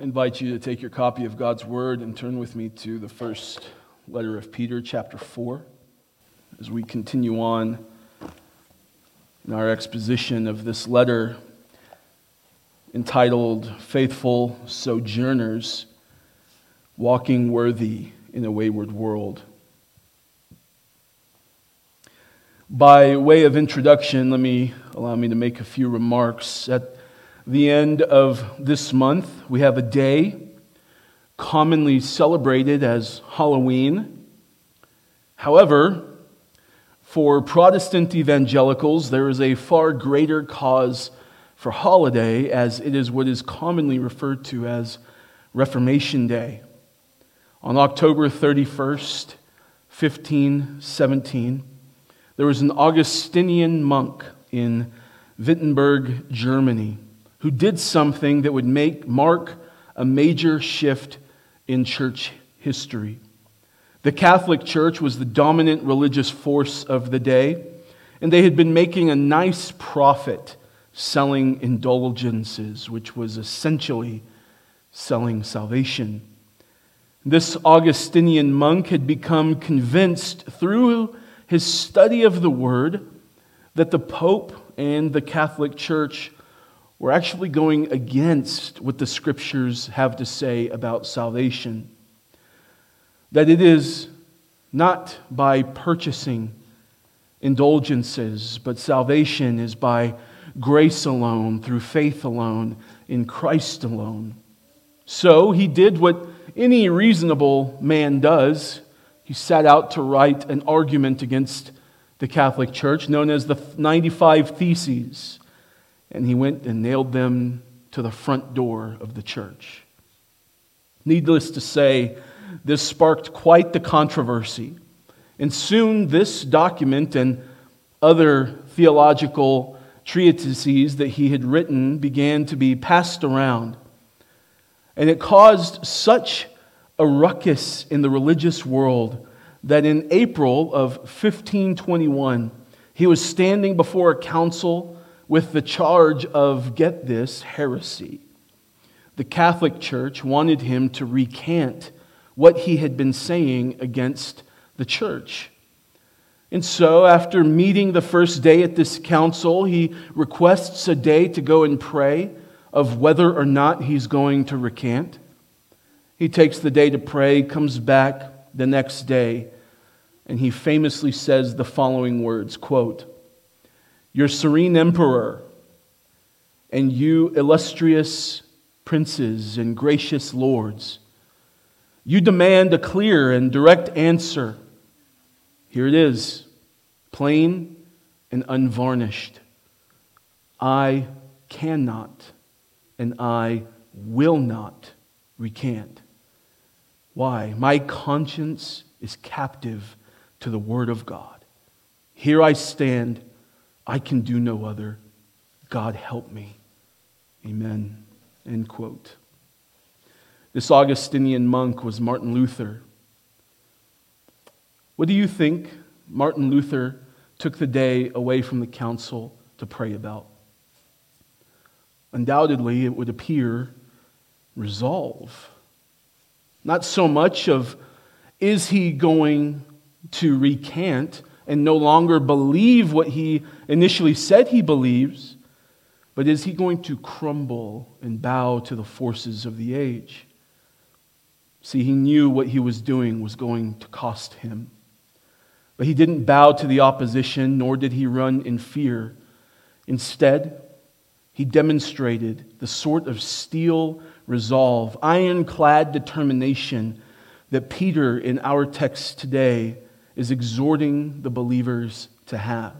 I invite you to take your copy of God's Word and turn with me to the first letter of Peter, chapter 4, as we continue on in our exposition of this letter entitled Faithful Sojourners Walking Worthy in a Wayward World. By way of introduction, let me allow me to make a few remarks. At the end of this month, we have a day commonly celebrated as Halloween. However, for Protestant evangelicals, there is a far greater cause for holiday, as it is what is commonly referred to as Reformation Day. On October 31st, 1517, there was an Augustinian monk in Wittenberg, Germany who did something that would make mark a major shift in church history. The Catholic Church was the dominant religious force of the day, and they had been making a nice profit selling indulgences, which was essentially selling salvation. This Augustinian monk had become convinced through his study of the Word that the Pope and the Catholic Church we're actually going against what the scriptures have to say about salvation. That it is not by purchasing indulgences, but salvation is by grace alone, through faith alone, in Christ alone. So he did what any reasonable man does. He set out to write an argument against the Catholic Church known as the 95 Theses and he went and nailed them to the front door of the church. Needless to say, this sparked quite the controversy. And soon, this document and other theological treatises that he had written began to be passed around. And it caused such a ruckus in the religious world that in April of 1521, he was standing before a council with the charge of, get this, heresy. The Catholic Church wanted him to recant what he had been saying against the church. And so, after meeting the first day at this council, he requests a day to go and pray of whether or not he's going to recant. He takes the day to pray, comes back the next day, and he famously says the following words quote, your serene emperor, and you illustrious princes and gracious lords. You demand a clear and direct answer. Here it is, plain and unvarnished. I cannot and I will not recant. Why? My conscience is captive to the Word of God. Here I stand I can do no other. God help me. Amen. End quote. This Augustinian monk was Martin Luther. What do you think Martin Luther took the day away from the council to pray about? Undoubtedly, it would appear resolve. Not so much of is he going to recant, and no longer believe what he initially said he believes, but is he going to crumble and bow to the forces of the age? See, he knew what he was doing was going to cost him. But he didn't bow to the opposition, nor did he run in fear. Instead, he demonstrated the sort of steel resolve, ironclad determination that Peter in our text today is exhorting the believers to have.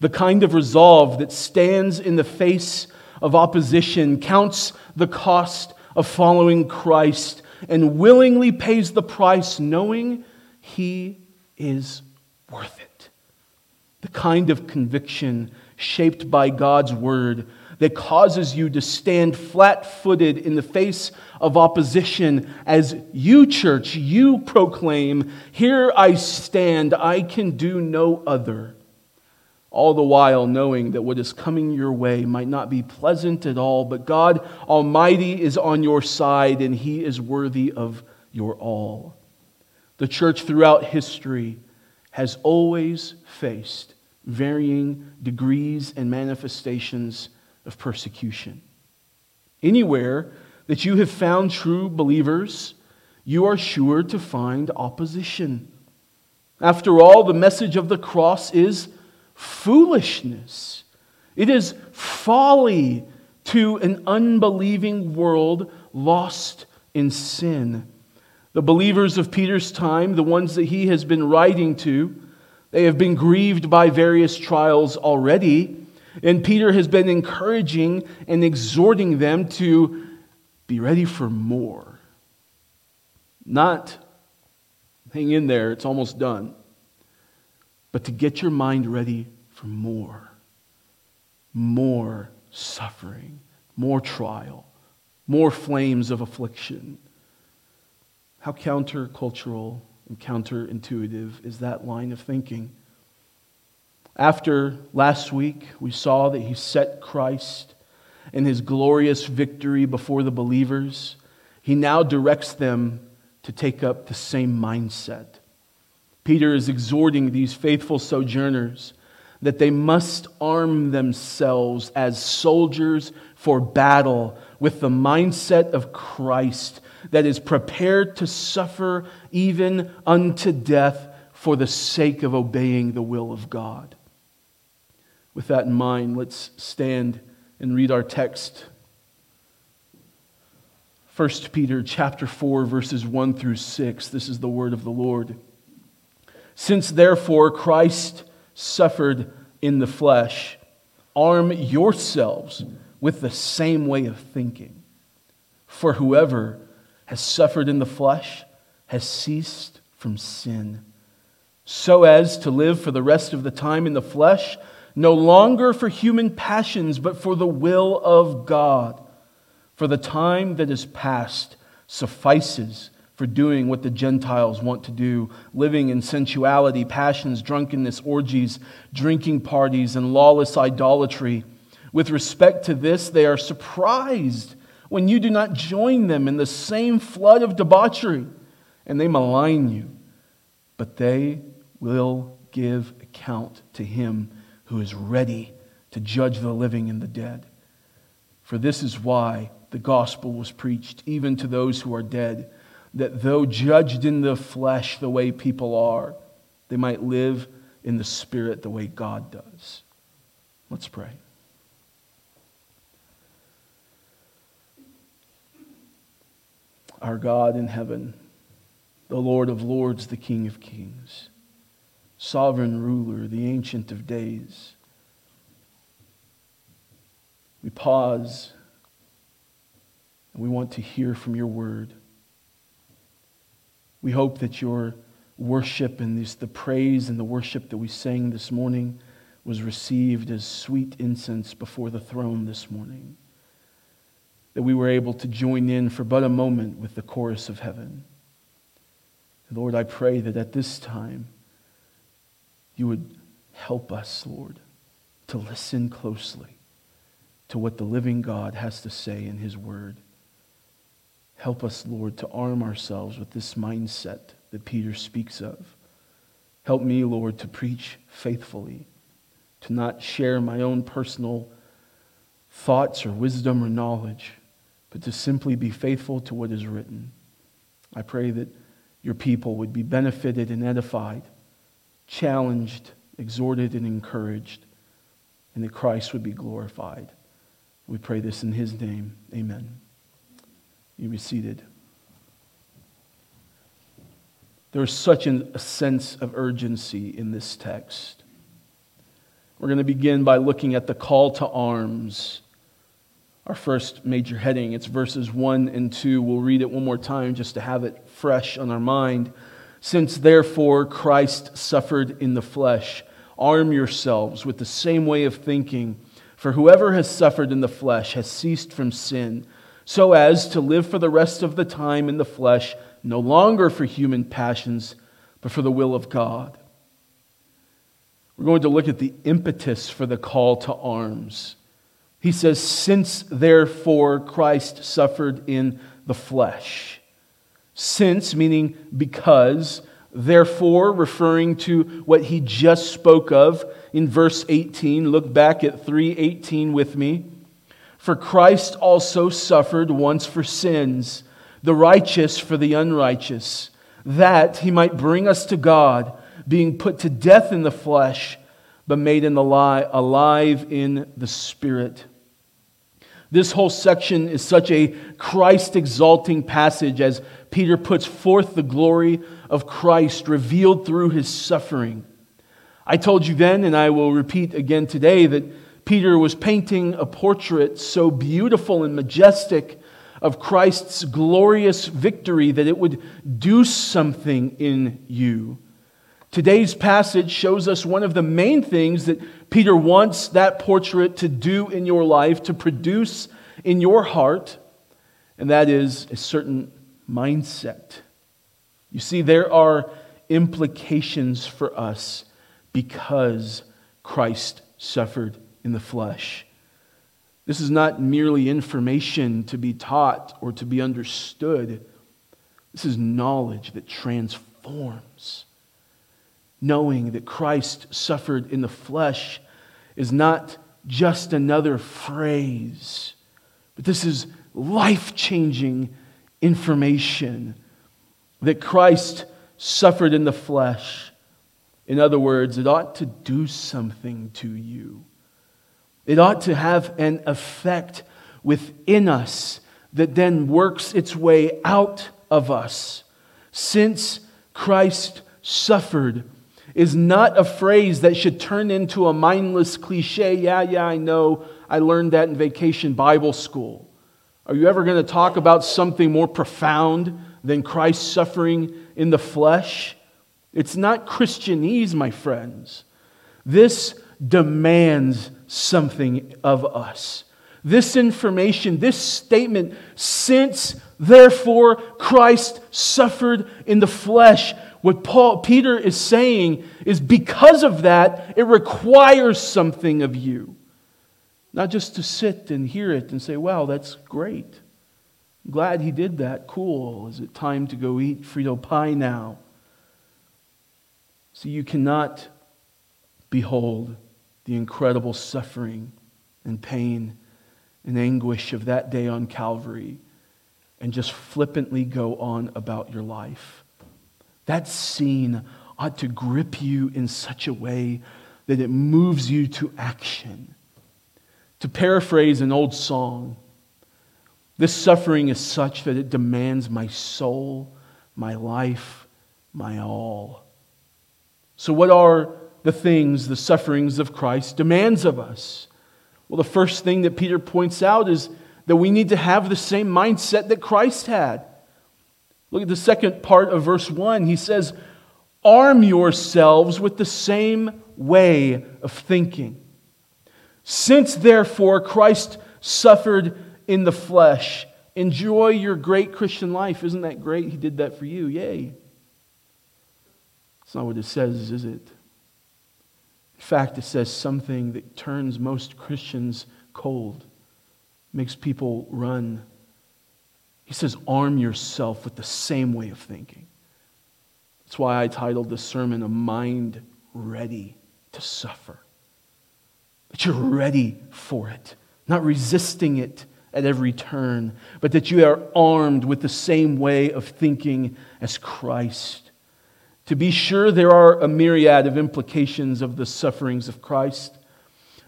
The kind of resolve that stands in the face of opposition, counts the cost of following Christ, and willingly pays the price, knowing he is worth it. The kind of conviction shaped by God's word that causes you to stand flat footed in the face of opposition as you, church, you proclaim, Here I stand, I can do no other. all the while knowing that what is coming your way might not be pleasant at all, but God Almighty is on your side and He is worthy of your all. The church throughout history has always faced varying degrees and manifestations of persecution. Anywhere that you have found true believers, you are sure to find opposition. After all, the message of the cross is foolishness. It is folly to an unbelieving world lost in sin. The believers of Peter's time, the ones that he has been writing to, they have been grieved by various trials already. And Peter has been encouraging and exhorting them to be ready for more. Not hang in there, it's almost done but to get your mind ready for more. More suffering, more trial, more flames of affliction. How countercultural and counterintuitive is that line of thinking? After last week, we saw that he set Christ in his glorious victory before the believers. He now directs them to take up the same mindset Peter is exhorting these faithful sojourners that they must arm themselves as soldiers for battle with the mindset of Christ that is prepared to suffer even unto death for the sake of obeying the will of God. With that in mind, let's stand and read our text. 1 Peter chapter 4 verses 1 through 6. This is the word of the Lord. Since therefore Christ suffered in the flesh, arm yourselves with the same way of thinking. For whoever has suffered in the flesh has ceased from sin, so as to live for the rest of the time in the flesh, no longer for human passions, but for the will of God. For the time that is past suffices for doing what the Gentiles want to do, living in sensuality, passions, drunkenness, orgies, drinking parties, and lawless idolatry. With respect to this, they are surprised when you do not join them in the same flood of debauchery, and they malign you. But they will give account to him who is ready to judge the living and the dead. For this is why the gospel was preached, even to those who are dead that though judged in the flesh the way people are, they might live in the spirit the way God does. Let's pray. Our God in heaven, the Lord of lords, the King of kings, sovereign ruler, the ancient of days. We pause and we want to hear from your word. We hope that your worship and this, the praise and the worship that we sang this morning was received as sweet incense before the throne this morning. That we were able to join in for but a moment with the chorus of heaven. Lord, I pray that at this time you would help us, Lord, to listen closely to what the living God has to say in his word. Help us, Lord, to arm ourselves with this mindset that Peter speaks of. Help me, Lord, to preach faithfully, to not share my own personal thoughts or wisdom or knowledge, but to simply be faithful to what is written. I pray that your people would be benefited and edified, challenged, exhorted, and encouraged, and that Christ would be glorified. We pray this in his name. Amen. You be seated. There's such a sense of urgency in this text. We're going to begin by looking at the call to arms, our first major heading. It's verses 1 and 2. We'll read it one more time just to have it fresh on our mind. Since therefore Christ suffered in the flesh, arm yourselves with the same way of thinking. For whoever has suffered in the flesh has ceased from sin so as to live for the rest of the time in the flesh, no longer for human passions, but for the will of God. We're going to look at the impetus for the call to arms. He says, Since therefore Christ suffered in the flesh. Since, meaning because, therefore, referring to what he just spoke of in verse 18. Look back at 318 with me. For Christ also suffered once for sins, the righteous for the unrighteous, that he might bring us to God, being put to death in the flesh, but made in the lie, alive in the spirit. This whole section is such a Christ exalting passage as Peter puts forth the glory of Christ revealed through his suffering. I told you then, and I will repeat again today, that Peter was painting a portrait so beautiful and majestic of Christ's glorious victory that it would do something in you. Today's passage shows us one of the main things that Peter wants that portrait to do in your life, to produce in your heart, and that is a certain mindset. You see, there are implications for us because Christ suffered in the flesh. This is not merely information to be taught or to be understood. This is knowledge that transforms. Knowing that Christ suffered in the flesh is not just another phrase, but this is life changing information that Christ suffered in the flesh in other words, it ought to do something to you. It ought to have an effect within us that then works its way out of us. Since Christ suffered is not a phrase that should turn into a mindless cliche. Yeah, yeah, I know. I learned that in vacation Bible school. Are you ever going to talk about something more profound than Christ's suffering in the flesh? It's not Christianese, my friends. This demands something of us. This information, this statement, since therefore Christ suffered in the flesh, what Paul, Peter is saying is because of that, it requires something of you. Not just to sit and hear it and say, wow, that's great. I'm glad he did that. Cool. Is it time to go eat Frito pie now? See, you cannot behold the incredible suffering and pain and anguish of that day on Calvary and just flippantly go on about your life. That scene ought to grip you in such a way that it moves you to action. To paraphrase an old song, this suffering is such that it demands my soul, my life, my all. So, what are the things, the sufferings of Christ demands of us? Well, the first thing that Peter points out is that we need to have the same mindset that Christ had. Look at the second part of verse 1. He says, Arm yourselves with the same way of thinking. Since therefore Christ suffered in the flesh, enjoy your great Christian life. Isn't that great? He did that for you. Yay. That's not what it says, is it? In fact, it says something that turns most Christians cold, makes people run. He says, arm yourself with the same way of thinking. That's why I titled this sermon, A Mind Ready to Suffer. That you're ready for it, not resisting it at every turn, but that you are armed with the same way of thinking as Christ. To be sure, there are a myriad of implications of the sufferings of Christ.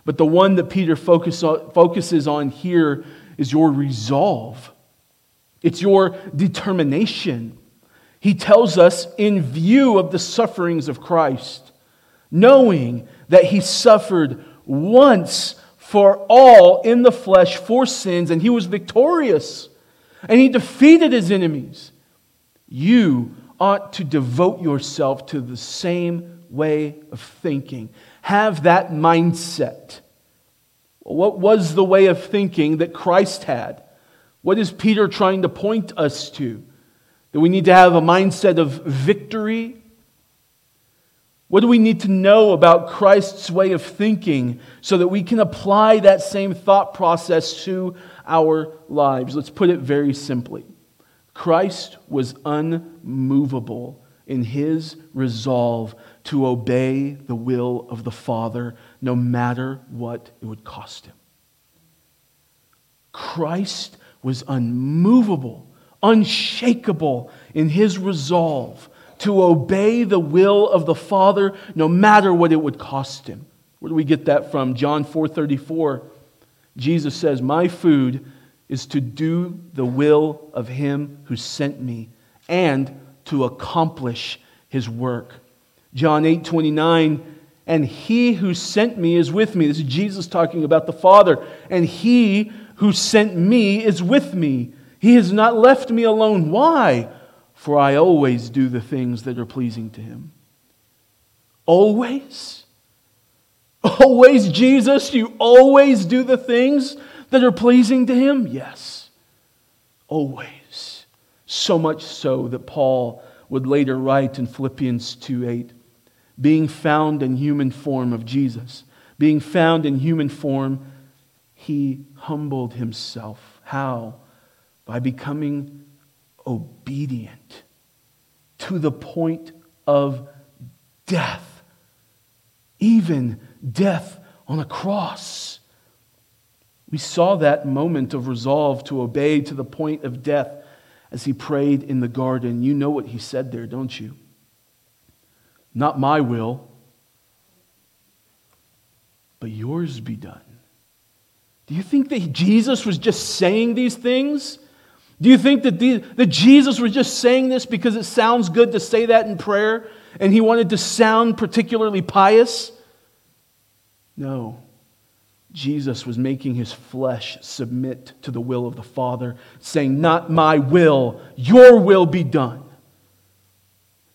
But the one that Peter focus on, focuses on here is your resolve, it's your determination. He tells us, in view of the sufferings of Christ, knowing that he suffered once for all in the flesh for sins, and he was victorious, and he defeated his enemies. You ought to devote yourself to the same way of thinking. Have that mindset. What was the way of thinking that Christ had? What is Peter trying to point us to? That we need to have a mindset of victory? What do we need to know about Christ's way of thinking so that we can apply that same thought process to our lives? Let's put it very simply Christ was unmovable in his resolve to obey the will of the Father no matter what it would cost him. Christ was unmovable, unshakable in his resolve to obey the will of the Father no matter what it would cost him. Where do we get that from? John 4:34. Jesus says, "My food is to do the will of him who sent me and to accomplish his work." John 8:29, "And he who sent me is with me." This is Jesus talking about the Father. "And he who sent me is with me. He has not left me alone. Why? For I always do the things that are pleasing to him. Always? Always, Jesus? You always do the things that are pleasing to him? Yes. Always. So much so that Paul would later write in Philippians 2 8, being found in human form of Jesus, being found in human form, he humbled himself. How? By becoming obedient to the point of death, even death on a cross. We saw that moment of resolve to obey to the point of death as he prayed in the garden. You know what he said there, don't you? Not my will, but yours be done. Do you think that Jesus was just saying these things? Do you think that, that Jesus was just saying this because it sounds good to say that in prayer and he wanted to sound particularly pious? No. Jesus was making his flesh submit to the will of the Father, saying, Not my will, your will be done.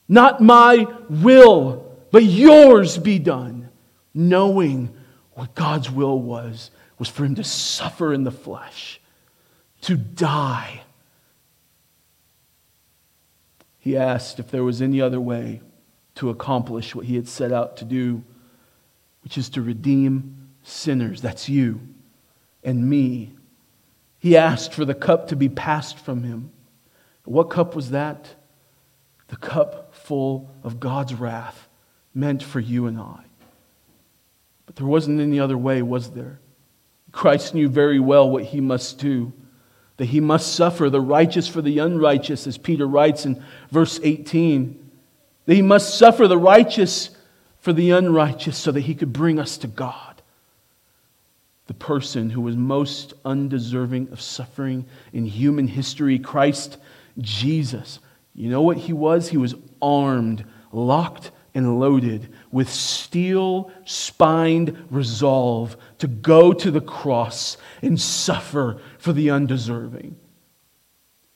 Not my will, but yours be done. Knowing what God's will was was for him to suffer in the flesh, to die. He asked if there was any other way to accomplish what he had set out to do, which is to redeem sinners. That's you and me. He asked for the cup to be passed from him. What cup was that? The cup full of God's wrath, meant for you and I. But there wasn't any other way, was there? Christ knew very well what he must do, that he must suffer the righteous for the unrighteous, as Peter writes in verse 18, that he must suffer the righteous for the unrighteous so that he could bring us to God. The person who was most undeserving of suffering in human history, Christ Jesus. You know what he was? He was armed, locked, and loaded with steel spined resolve to go to the cross and suffer for the undeserving.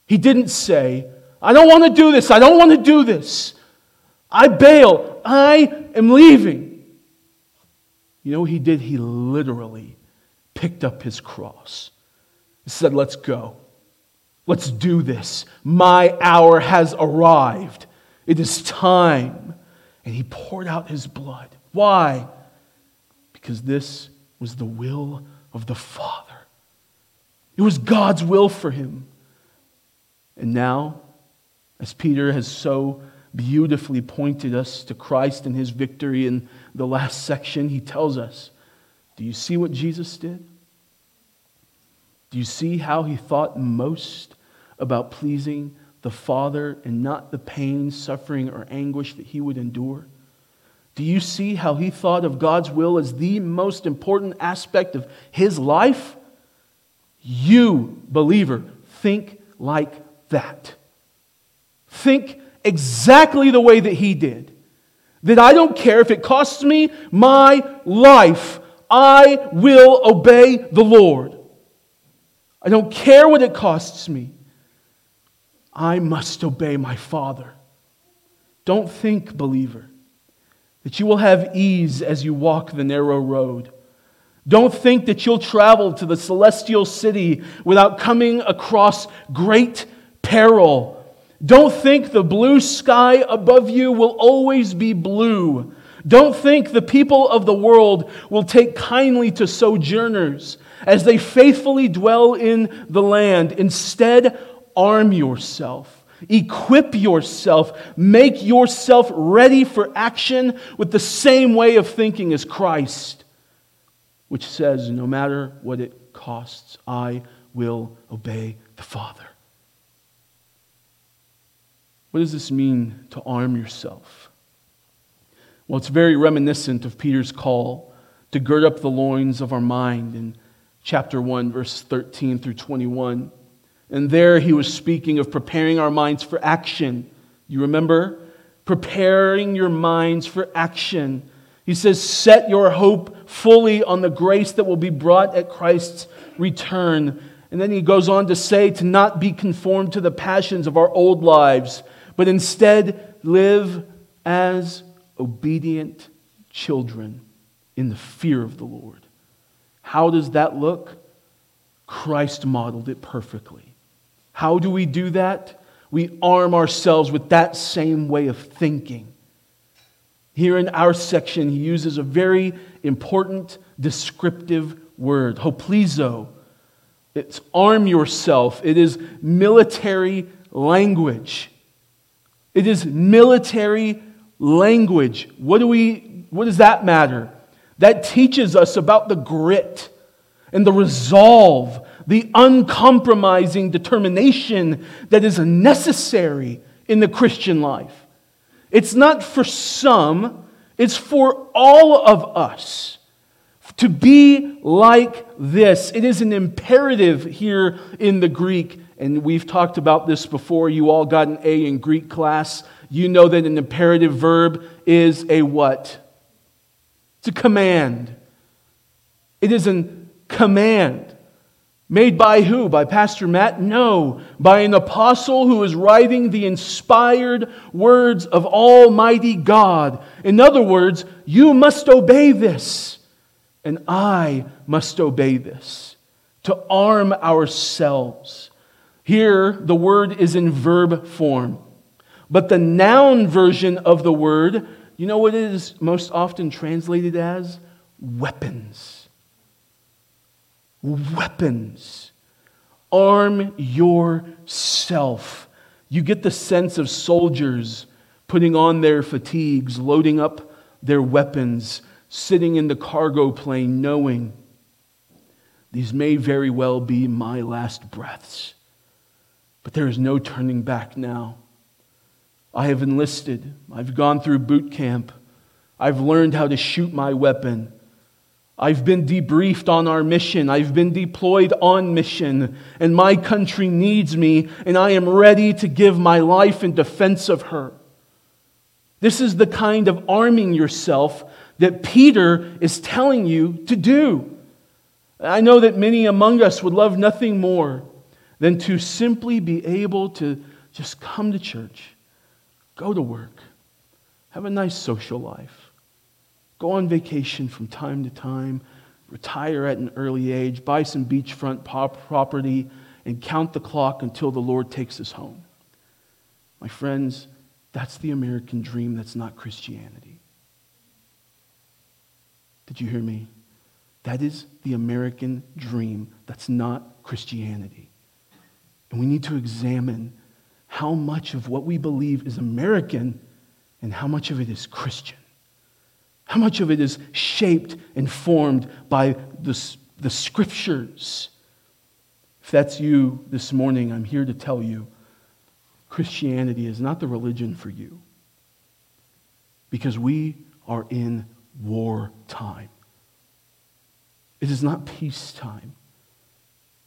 He didn't say, I don't want to do this. I don't want to do this. I bail. I am leaving. You know what he did? He literally picked up his cross. He said, Let's go. Let's do this. My hour has arrived. It is time and he poured out his blood. Why? Because this was the will of the Father. It was God's will for him. And now, as Peter has so beautifully pointed us to Christ and his victory in the last section, he tells us Do you see what Jesus did? Do you see how he thought most about pleasing the Father and not the pain, suffering, or anguish that he would endure? Do you see how he thought of God's will as the most important aspect of his life? You, believer, think like that. Think exactly the way that he did. That I don't care if it costs me my life, I will obey the Lord. I don't care what it costs me. I must obey my Father. Don't think, believer, that you will have ease as you walk the narrow road. Don't think that you'll travel to the celestial city without coming across great peril. Don't think the blue sky above you will always be blue. Don't think the people of the world will take kindly to sojourners as they faithfully dwell in the land. Instead, arm yourself, equip yourself, make yourself ready for action with the same way of thinking as Christ, which says, No matter what it costs, I will obey the Father. What does this mean to arm yourself? Well, it's very reminiscent of Peter's call to gird up the loins of our mind in chapter 1, verse 13 through 21. And there he was speaking of preparing our minds for action. You remember? Preparing your minds for action. He says, Set your hope fully on the grace that will be brought at Christ's return. And then he goes on to say, To not be conformed to the passions of our old lives, but instead live as obedient children in the fear of the Lord. How does that look? Christ modeled it perfectly. How do we do that? We arm ourselves with that same way of thinking. Here in our section, he uses a very important descriptive word, hoplizo. It's arm yourself. It is military language. It is military language. What, do we, what does that matter? That teaches us about the grit and the resolve, the uncompromising determination that is necessary in the Christian life. It's not for some, it's for all of us to be like this. It is an imperative here in the Greek, and we've talked about this before. You all got an A in Greek class you know that an imperative verb is a what? It's a command. It is a command. Made by who? By Pastor Matt? No, by an apostle who is writing the inspired words of Almighty God. In other words, you must obey this, and I must obey this to arm ourselves. Here, the word is in verb form. But the noun version of the word, you know what it is most often translated as? Weapons. Weapons. Arm yourself. You get the sense of soldiers putting on their fatigues, loading up their weapons, sitting in the cargo plane, knowing these may very well be my last breaths. But there is no turning back now. I have enlisted. I've gone through boot camp. I've learned how to shoot my weapon. I've been debriefed on our mission. I've been deployed on mission. And my country needs me, and I am ready to give my life in defense of her. This is the kind of arming yourself that Peter is telling you to do. I know that many among us would love nothing more than to simply be able to just come to church Go to work. Have a nice social life. Go on vacation from time to time. Retire at an early age. Buy some beachfront property and count the clock until the Lord takes us home. My friends, that's the American dream. That's not Christianity. Did you hear me? That is the American dream. That's not Christianity. And we need to examine how much of what we believe is American and how much of it is Christian. How much of it is shaped and formed by the, the scriptures. If that's you this morning, I'm here to tell you Christianity is not the religion for you because we are in war time. It is not peacetime,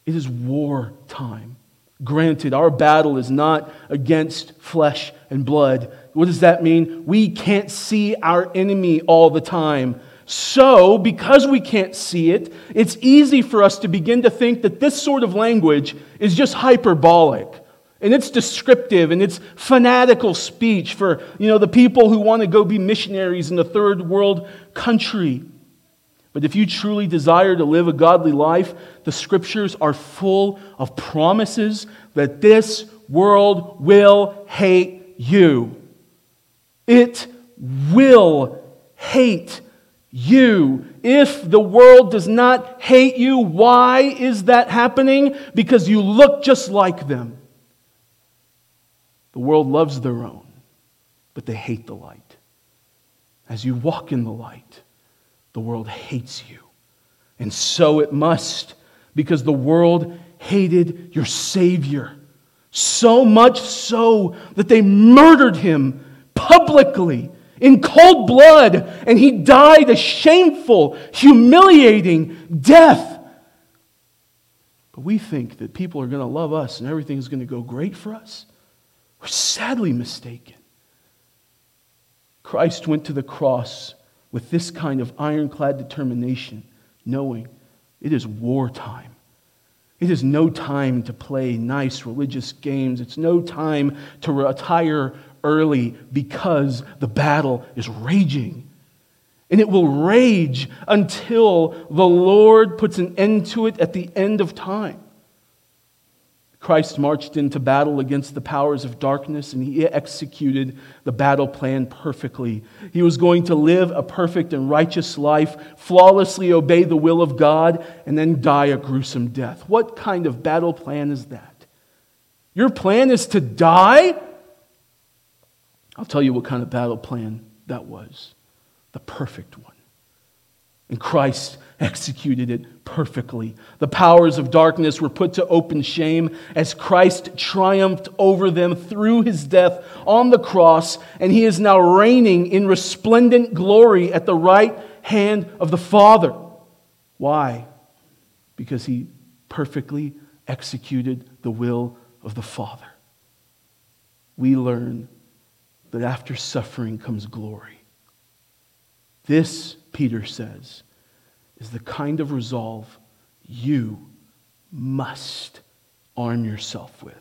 it is war time. Granted, our battle is not against flesh and blood. What does that mean? We can't see our enemy all the time. So, because we can't see it, it's easy for us to begin to think that this sort of language is just hyperbolic. And it's descriptive and it's fanatical speech for, you know, the people who want to go be missionaries in a third world country. But if you truly desire to live a godly life, the scriptures are full of promises that this world will hate you. It will hate you. If the world does not hate you, why is that happening? Because you look just like them. The world loves their own, but they hate the light. As you walk in the light, the world hates you. And so it must, because the world hated your Savior. So much so that they murdered him publicly in cold blood, and he died a shameful, humiliating death. But we think that people are going to love us and everything is going to go great for us. We're sadly mistaken. Christ went to the cross with this kind of ironclad determination, knowing it is wartime. It is no time to play nice religious games. It's no time to retire early because the battle is raging. And it will rage until the Lord puts an end to it at the end of time. Christ marched into battle against the powers of darkness and he executed the battle plan perfectly. He was going to live a perfect and righteous life, flawlessly obey the will of God, and then die a gruesome death. What kind of battle plan is that? Your plan is to die? I'll tell you what kind of battle plan that was the perfect one. And Christ executed it perfectly. The powers of darkness were put to open shame as Christ triumphed over them through his death on the cross, and he is now reigning in resplendent glory at the right hand of the Father. Why? Because he perfectly executed the will of the Father. We learn that after suffering comes glory. This, Peter says, is the kind of resolve you must arm yourself with.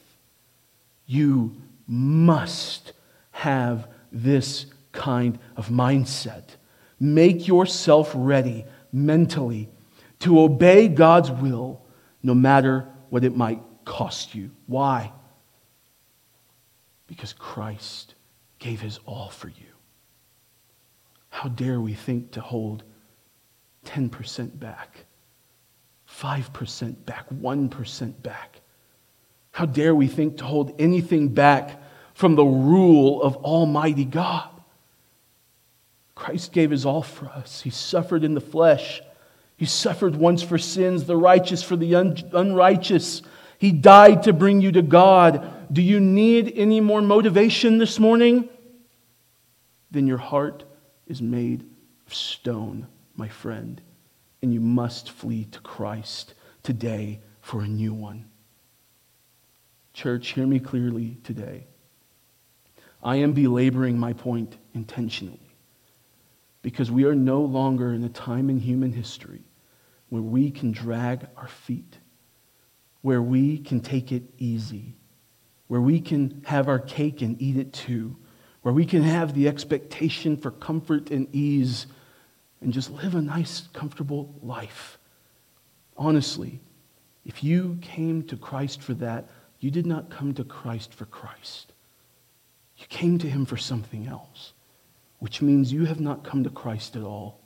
You must have this kind of mindset. Make yourself ready mentally to obey God's will no matter what it might cost you. Why? Because Christ gave his all for you. How dare we think to hold 10% back, 5% back, 1% back? How dare we think to hold anything back from the rule of Almighty God? Christ gave his all for us. He suffered in the flesh. He suffered once for sins, the righteous for the un- unrighteous. He died to bring you to God. Do you need any more motivation this morning? Then your heart is made of stone my friend, and you must flee to Christ today for a new one. Church, hear me clearly today. I am belaboring my point intentionally because we are no longer in a time in human history where we can drag our feet, where we can take it easy, where we can have our cake and eat it too, where we can have the expectation for comfort and ease and just live a nice, comfortable life. Honestly, if you came to Christ for that, you did not come to Christ for Christ. You came to him for something else, which means you have not come to Christ at all,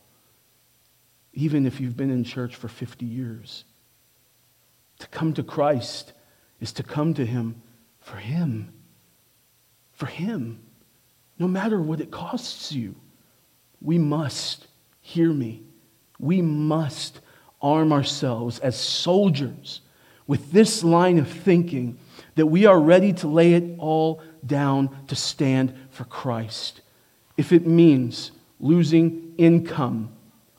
even if you've been in church for 50 years. To come to Christ is to come to him for him. For him. No matter what it costs you, we must Hear me. We must arm ourselves as soldiers with this line of thinking that we are ready to lay it all down to stand for Christ. If it means losing income,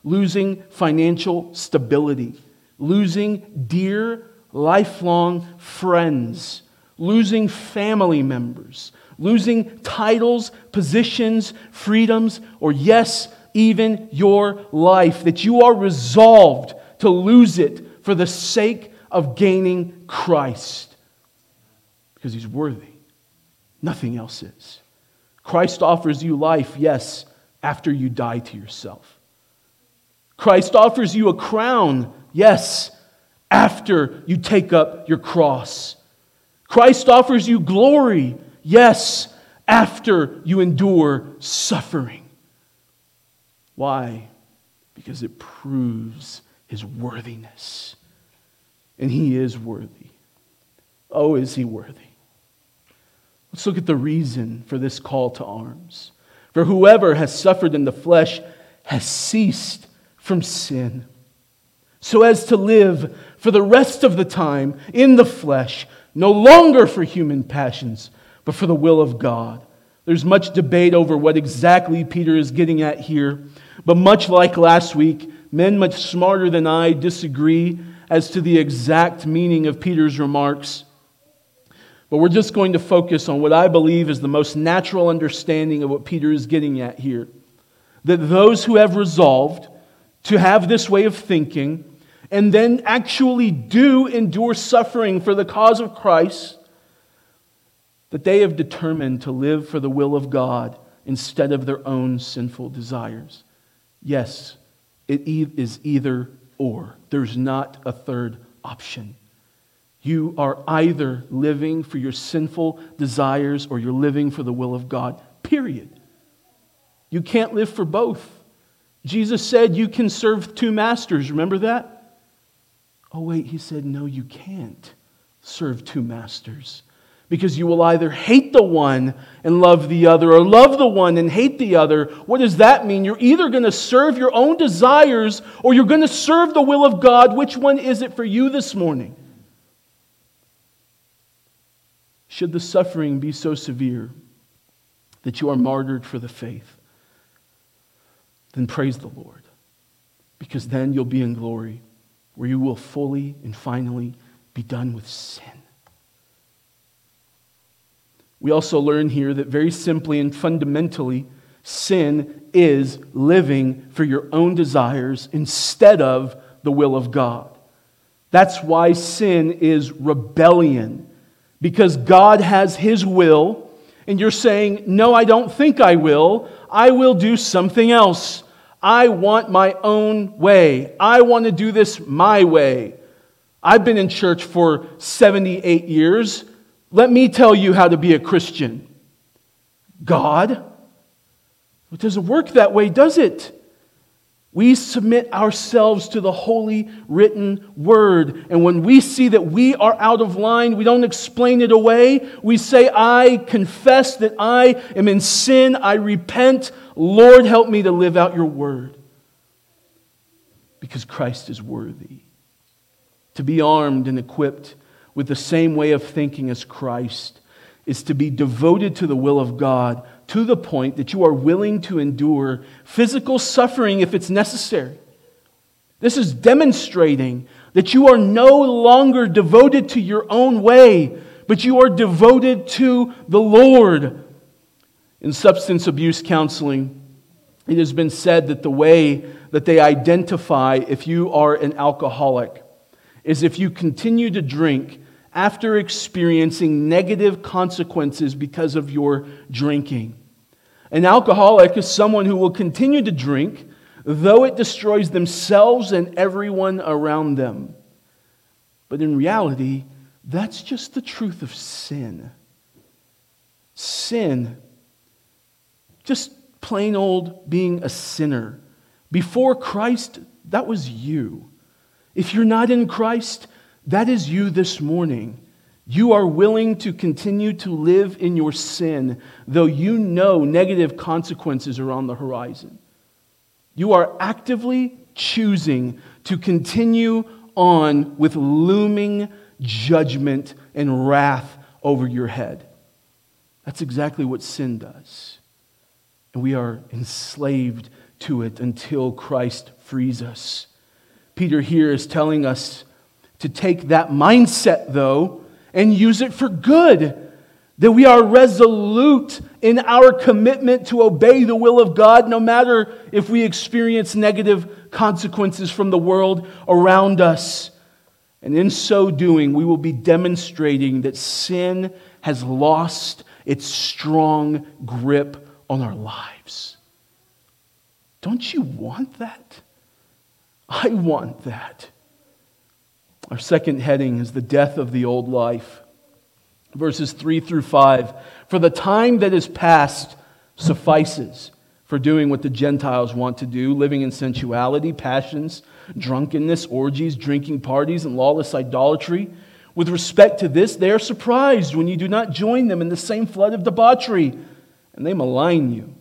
losing financial stability, losing dear, lifelong friends, losing family members, losing titles, positions, freedoms, or yes, even your life, that you are resolved to lose it for the sake of gaining Christ. Because he's worthy. Nothing else is. Christ offers you life, yes, after you die to yourself. Christ offers you a crown, yes, after you take up your cross. Christ offers you glory, yes, after you endure suffering. Why? Because it proves his worthiness. And he is worthy. Oh, is he worthy? Let's look at the reason for this call to arms. For whoever has suffered in the flesh has ceased from sin, so as to live for the rest of the time in the flesh, no longer for human passions, but for the will of God. There's much debate over what exactly Peter is getting at here, but much like last week, men much smarter than I disagree as to the exact meaning of Peter's remarks. But we're just going to focus on what I believe is the most natural understanding of what Peter is getting at here. That those who have resolved to have this way of thinking and then actually do endure suffering for the cause of Christ, that they have determined to live for the will of God instead of their own sinful desires. Yes, it is either or. There's not a third option. You are either living for your sinful desires or you're living for the will of God, period. You can't live for both. Jesus said you can serve two masters. Remember that? Oh, wait, he said, no, you can't serve two masters because you will either hate the one and love the other or love the one and hate the other. What does that mean? You're either going to serve your own desires or you're going to serve the will of God. Which one is it for you this morning? Should the suffering be so severe that you are martyred for the faith, then praise the Lord, because then you'll be in glory where you will fully and finally be done with sin. We also learn here that very simply and fundamentally, sin is living for your own desires instead of the will of God. That's why sin is rebellion because God has His will, and you're saying, No, I don't think I will. I will do something else. I want my own way. I want to do this my way. I've been in church for 78 years. Let me tell you how to be a Christian. God, it doesn't work that way, does it? We submit ourselves to the holy written word. And when we see that we are out of line, we don't explain it away. We say, I confess that I am in sin. I repent. Lord, help me to live out your word. Because Christ is worthy. To be armed and equipped with the same way of thinking as Christ is to be devoted to the will of God to the point that you are willing to endure physical suffering if it's necessary. This is demonstrating that you are no longer devoted to your own way, but you are devoted to the Lord. In substance abuse counseling, it has been said that the way that they identify if you are an alcoholic is if you continue to drink after experiencing negative consequences because of your drinking. An alcoholic is someone who will continue to drink, though it destroys themselves and everyone around them. But in reality, that's just the truth of sin. Sin, just plain old being a sinner. Before Christ, that was you. If you're not in Christ, that is you this morning. You are willing to continue to live in your sin, though you know negative consequences are on the horizon. You are actively choosing to continue on with looming judgment and wrath over your head. That's exactly what sin does. And we are enslaved to it until Christ frees us. Peter here is telling us to take that mindset, though, and use it for good. That we are resolute in our commitment to obey the will of God, no matter if we experience negative consequences from the world around us. And in so doing, we will be demonstrating that sin has lost its strong grip on our lives. Don't you want that? I want that. Our second heading is the death of the old life. Verses 3 through 5. For the time that is past suffices, for doing what the Gentiles want to do, living in sensuality, passions, drunkenness, orgies, drinking parties, and lawless idolatry. With respect to this, they are surprised when you do not join them in the same flood of debauchery, and they malign you.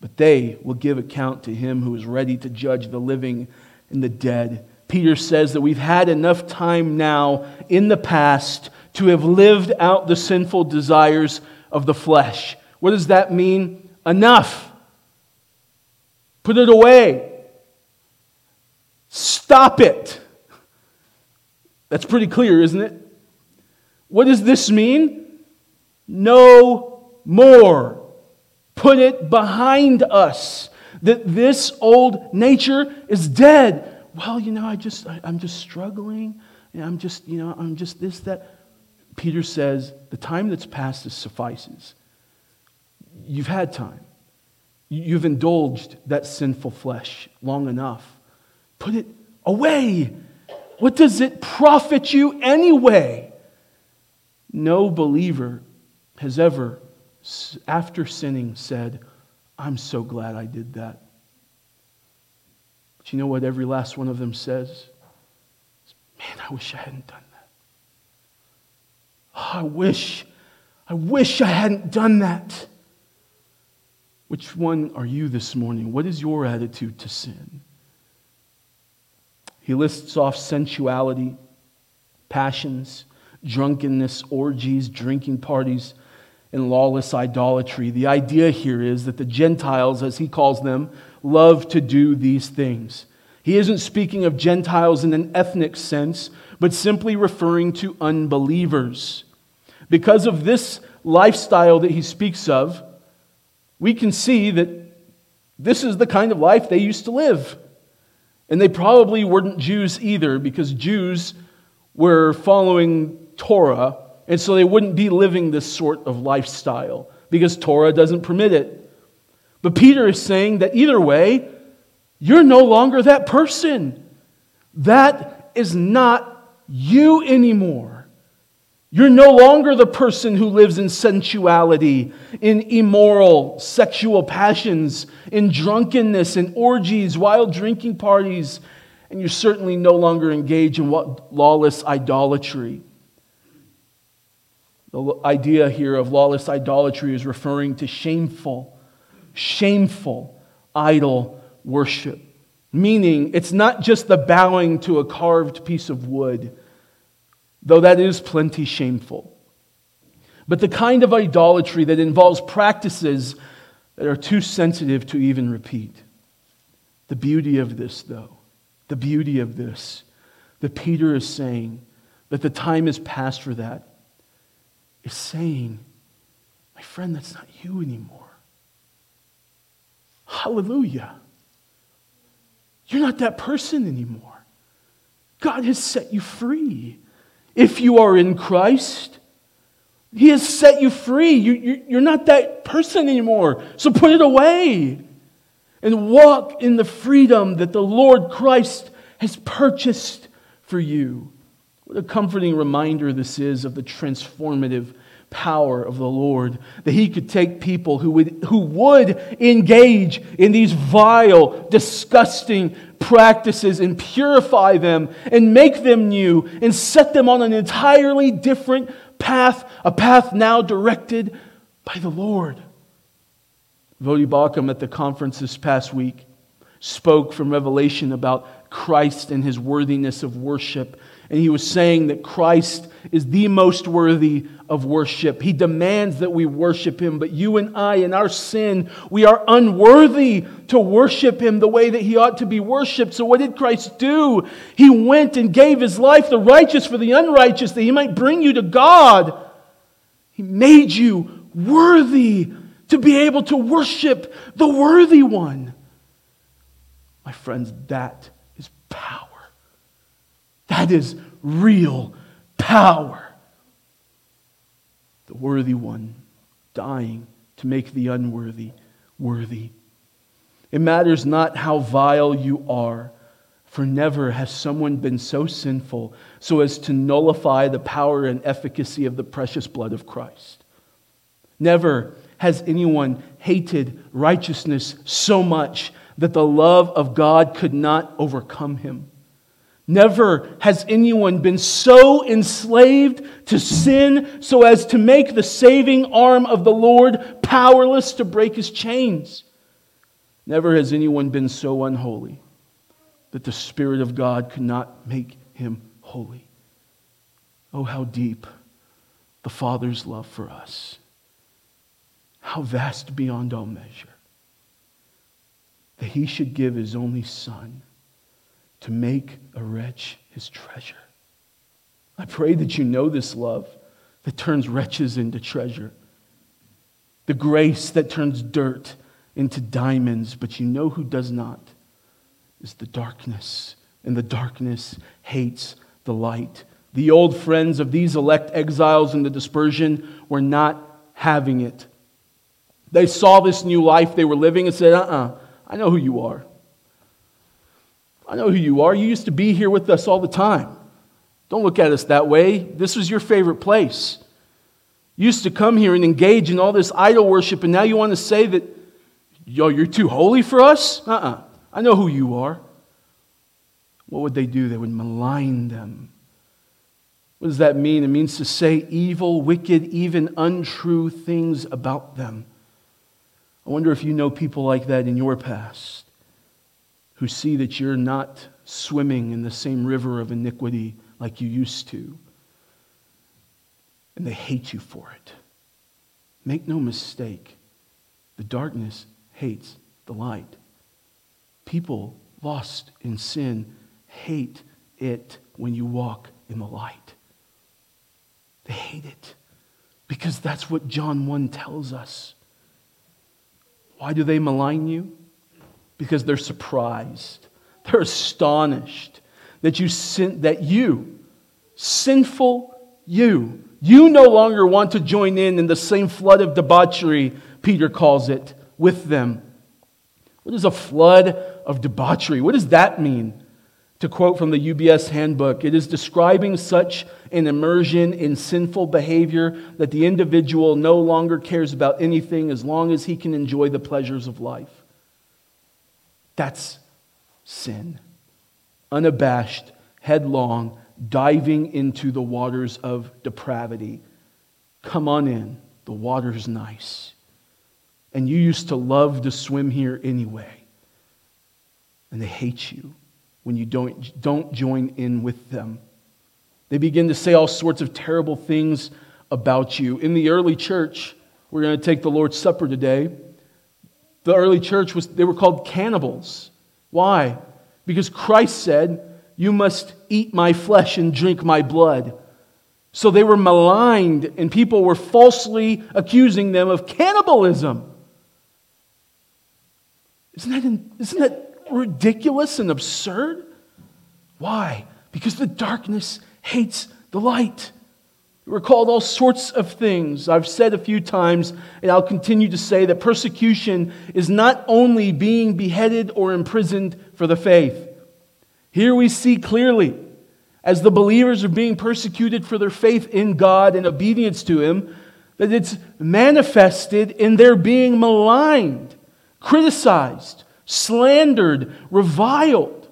But they will give account to him who is ready to judge the living and the dead. Peter says that we've had enough time now in the past to have lived out the sinful desires of the flesh. What does that mean? Enough. Put it away. Stop it. That's pretty clear, isn't it? What does this mean? No more. Put it behind us. That this old nature is dead. Well, you know, I just I, am just struggling. I'm just, you know, I'm just this, that. Peter says, the time that's passed suffices. You've had time. You've indulged that sinful flesh long enough. Put it away. What does it profit you anyway? No believer has ever, after sinning, said, I'm so glad I did that. But you know what every last one of them says? Man, I wish I hadn't done that. Oh, I wish, I wish I hadn't done that. Which one are you this morning? What is your attitude to sin? He lists off sensuality, passions, drunkenness, orgies, drinking parties, and lawless idolatry. The idea here is that the Gentiles, as he calls them, love to do these things. He isn't speaking of Gentiles in an ethnic sense, but simply referring to unbelievers. Because of this lifestyle that he speaks of, we can see that this is the kind of life they used to live. And they probably weren't Jews either, because Jews were following Torah, and so they wouldn't be living this sort of lifestyle because Torah doesn't permit it. But Peter is saying that either way, you're no longer that person. That is not you anymore. You're no longer the person who lives in sensuality, in immoral sexual passions, in drunkenness, in orgies, wild drinking parties, and you're certainly no longer engaged in what lawless idolatry. The idea here of lawless idolatry is referring to shameful, shameful idol worship. Meaning, it's not just the bowing to a carved piece of wood, though that is plenty shameful, but the kind of idolatry that involves practices that are too sensitive to even repeat. The beauty of this, though, the beauty of this, that Peter is saying that the time is past for that is saying, My friend, that's not you anymore. Hallelujah. You're not that person anymore. God has set you free. If you are in Christ, He has set you free. You, you're not that person anymore. So put it away and walk in the freedom that the Lord Christ has purchased for you. What a comforting reminder this is of the transformative power of the Lord. That He could take people who would, who would engage in these vile, disgusting practices and purify them and make them new and set them on an entirely different path, a path now directed by the Lord. Voddie Baucham at the conference this past week spoke from Revelation about Christ and his worthiness of worship and he was saying that Christ is the most worthy of worship. He demands that we worship him, but you and I, in our sin, we are unworthy to worship him the way that he ought to be worshiped. So, what did Christ do? He went and gave his life, the righteous for the unrighteous, that he might bring you to God. He made you worthy to be able to worship the worthy one. My friends, that is power. That is real power. The worthy one dying to make the unworthy worthy. It matters not how vile you are, for never has someone been so sinful so as to nullify the power and efficacy of the precious blood of Christ. Never has anyone hated righteousness so much that the love of God could not overcome him. Never has anyone been so enslaved to sin so as to make the saving arm of the Lord powerless to break his chains. Never has anyone been so unholy that the Spirit of God could not make him holy. Oh, how deep the Father's love for us! How vast beyond all measure that he should give his only Son to make a wretch his treasure. I pray that you know this love that turns wretches into treasure, the grace that turns dirt into diamonds, but you know who does not is the darkness, and the darkness hates the light. The old friends of these elect exiles in the dispersion were not having it. They saw this new life they were living and said, uh uh-uh, uh I know who you are. I know who you are. You used to be here with us all the time. Don't look at us that way. This was your favorite place. You used to come here and engage in all this idol worship, and now you want to say that, yo, you're too holy for us? Uh uh-uh. uh I know who you are. What would they do? They would malign them. What does that mean? It means to say evil, wicked, even untrue things about them. I wonder if you know people like that in your past who see that you're not swimming in the same river of iniquity like you used to. And they hate you for it. Make no mistake, the darkness hates the light. People lost in sin hate it when you walk in the light. They hate it because that's what John 1 tells us. Why do they malign you? Because they're surprised. They're astonished that you, sin, that you, sinful you, you no longer want to join in in the same flood of debauchery, Peter calls it, with them. What is a flood of debauchery? What does that mean? To quote from the UBS handbook, it is describing such an immersion in sinful behavior that the individual no longer cares about anything as long as he can enjoy the pleasures of life. That's sin. Unabashed, headlong, diving into the waters of depravity. Come on in. The water's nice. And you used to love to swim here anyway. And they hate you when you don't, don't join in with them. They begin to say all sorts of terrible things about you. In the early church, we're going to take the Lord's Supper today the early church was they were called cannibals. Why? Because Christ said, "You must eat my flesh and drink my blood." So they were maligned and people were falsely accusing them of cannibalism. Isn't that, isn't that ridiculous and absurd? Why? Because the darkness hates the light. We're called all sorts of things. I've said a few times, and I'll continue to say that persecution is not only being beheaded or imprisoned for the faith. Here we see clearly, as the believers are being persecuted for their faith in God and obedience to Him, that it's manifested in their being maligned, criticized, slandered, reviled.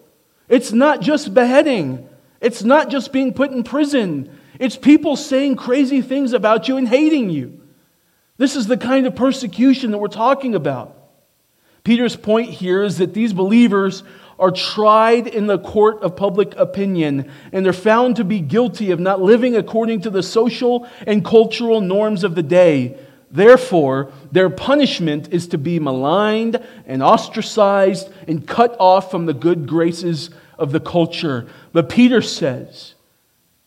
It's not just beheading, it's not just being put in prison. It's people saying crazy things about you and hating you. This is the kind of persecution that we're talking about. Peter's point here is that these believers are tried in the court of public opinion and they're found to be guilty of not living according to the social and cultural norms of the day. Therefore, their punishment is to be maligned and ostracized and cut off from the good graces of the culture. But Peter says,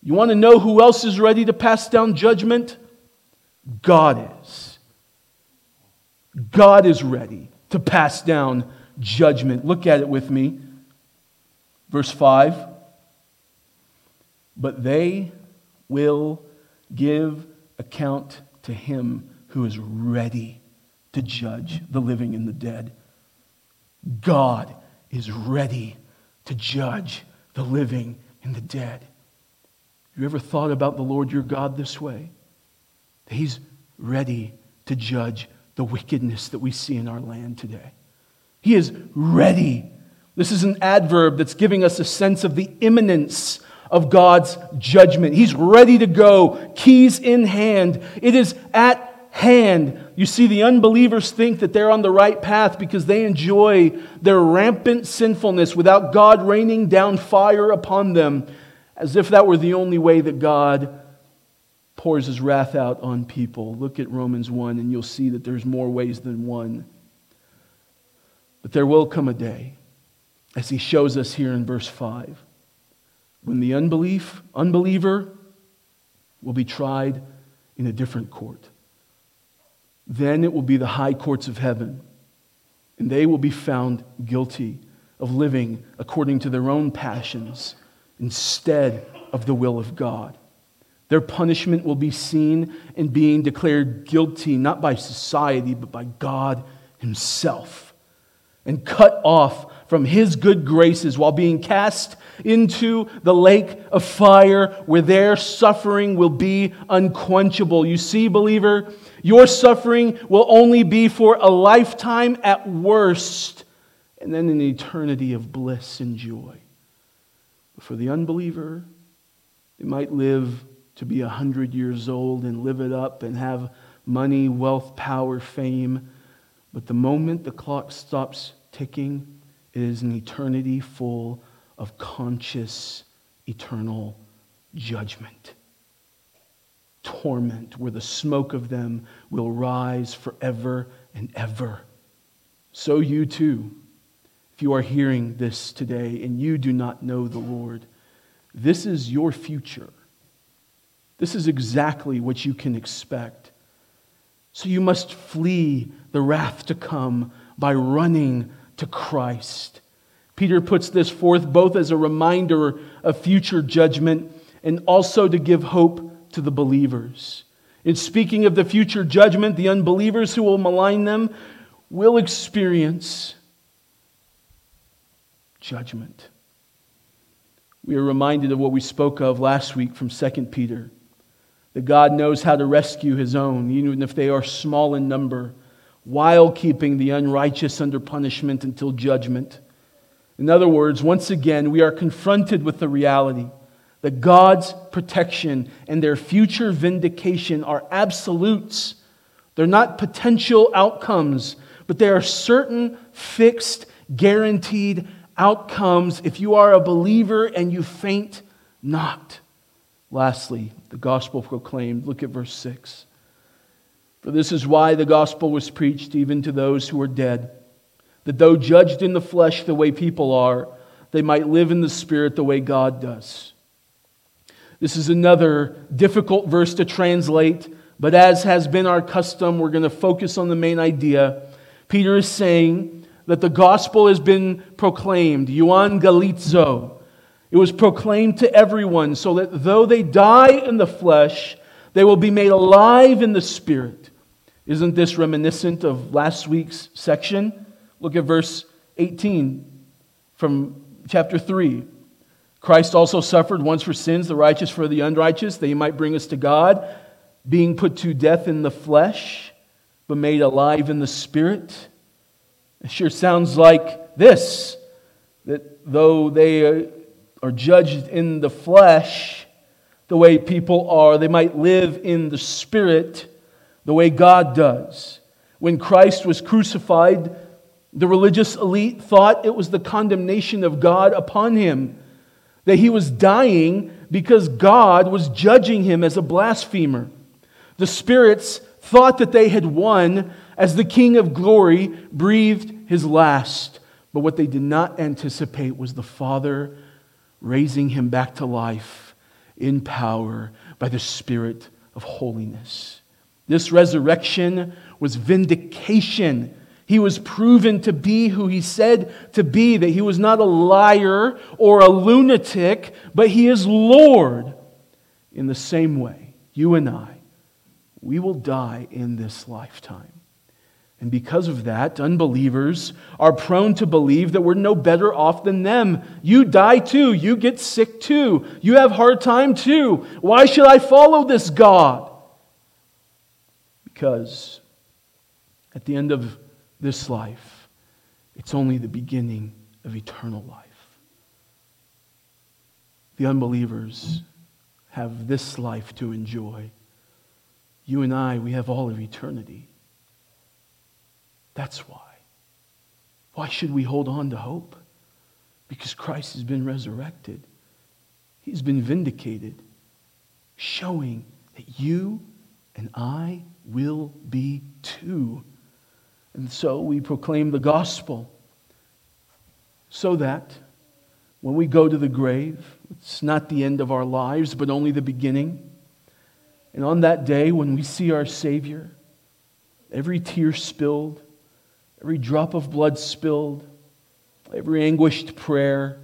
you want to know who else is ready to pass down judgment? God is. God is ready to pass down judgment. Look at it with me. Verse 5 But they will give account to him who is ready to judge the living and the dead. God is ready to judge the living and the dead. You ever thought about the Lord your God this way? He's ready to judge the wickedness that we see in our land today. He is ready. This is an adverb that's giving us a sense of the imminence of God's judgment. He's ready to go, keys in hand. It is at hand. You see, the unbelievers think that they're on the right path because they enjoy their rampant sinfulness without God raining down fire upon them, as if that were the only way that God pours his wrath out on people. Look at Romans 1, and you'll see that there's more ways than one. But there will come a day, as he shows us here in verse 5, when the unbelief, unbeliever will be tried in a different court. Then it will be the high courts of heaven, and they will be found guilty of living according to their own passions instead of the will of God. Their punishment will be seen in being declared guilty, not by society, but by God Himself, and cut off from His good graces while being cast into the lake of fire where their suffering will be unquenchable. You see, believer, your suffering will only be for a lifetime at worst, and then an eternity of bliss and joy. But for the unbeliever, they might live to be a hundred years old and live it up and have money, wealth, power, fame. But the moment the clock stops ticking, it is an eternity full of conscious, eternal judgment torment where the smoke of them will rise forever and ever. So, you too, if you are hearing this today and you do not know the Lord, this is your future. This is exactly what you can expect. So, you must flee the wrath to come by running to Christ. Peter puts this forth both as a reminder of future judgment and also to give hope to the believers. In speaking of the future judgment, the unbelievers who will malign them will experience judgment. We are reminded of what we spoke of last week from 2 Peter that God knows how to rescue his own, even if they are small in number, while keeping the unrighteous under punishment until judgment. In other words, once again, we are confronted with the reality that God's protection and their future vindication are absolutes. They're not potential outcomes, but they are certain, fixed, guaranteed outcomes if you are a believer and you faint not. Lastly, the gospel proclaimed. Look at verse 6. For this is why the gospel was preached even to those who are dead, that though judged in the flesh the way people are, they might live in the spirit the way God does. This is another difficult verse to translate, but as has been our custom, we're going to focus on the main idea. Peter is saying that the gospel has been proclaimed, euangelizo. It was proclaimed to everyone so that though they die in the flesh, they will be made alive in the spirit. Isn't this reminiscent of last week's section? Look at verse 18 from chapter 3. Christ also suffered once for sins, the righteous for the unrighteous, that he might bring us to God, being put to death in the flesh, but made alive in the spirit. It sure sounds like this that though they uh, are judged in the flesh, the way people are, they might live in the spirit the way God does. When Christ was crucified, the religious elite thought it was the condemnation of God upon him that he was dying because God was judging him as a blasphemer. The spirits thought that they had won as the King of glory breathed his last. But what they did not anticipate was the Father raising him back to life in power by the Spirit of holiness. This resurrection was vindication he was proven to be who he said to be, that he was not a liar or a lunatic, but he is Lord. In the same way, you and I, we will die in this lifetime. And because of that, unbelievers are prone to believe that we're no better off than them. You die too. You get sick too. You have hard time too. Why should I follow this God? Because at the end of this life, it's only the beginning of eternal life. The unbelievers have this life to enjoy. You and I, we have all of eternity. That's why. Why should we hold on to hope? Because Christ has been resurrected. He's been vindicated, showing that you and I will be too. And so we proclaim the gospel so that when we go to the grave, it's not the end of our lives, but only the beginning. And on that day, when we see our Savior, every tear spilled, every drop of blood spilled, every anguished prayer,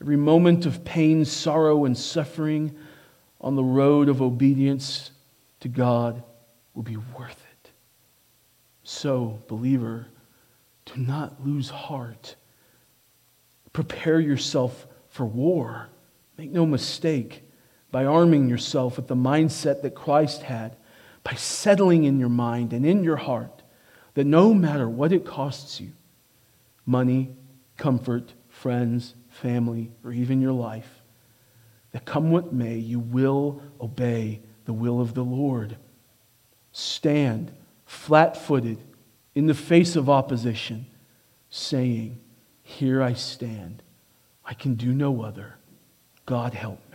every moment of pain, sorrow, and suffering on the road of obedience to God will be worth it. So, believer, do not lose heart. Prepare yourself for war. Make no mistake by arming yourself with the mindset that Christ had, by settling in your mind and in your heart that no matter what it costs you money, comfort, friends, family, or even your life that come what may, you will obey the will of the Lord. Stand flat footed in the face of opposition, saying, Here I stand. I can do no other. God help me.